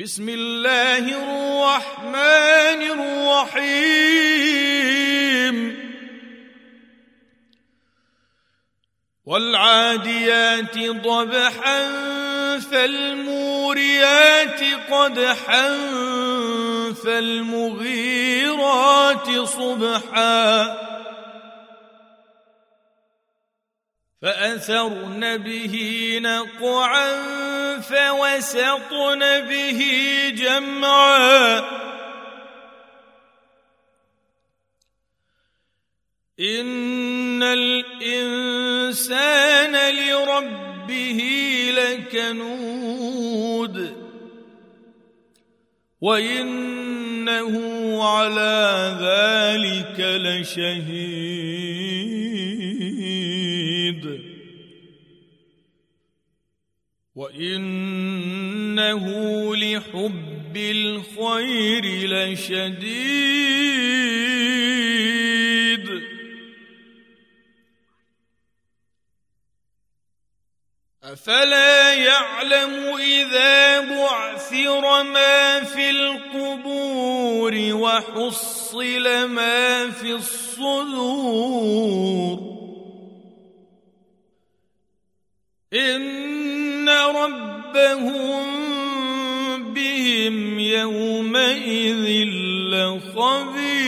بسم الله الرحمن الرحيم. والعاديات ضبحا فالموريات قدحا فالمغيرات صبحا. فأثرن به نقعا فوسطن به جمعا. إن الإنسان لربه لكنود. وإنه على ذلك لشهيد. وإنه لحب الخير لشديد أفلا يعلم إذا بعثر ما في القبور وحصل ما في الصدور إن ربهم بهم يومئذ لخبير.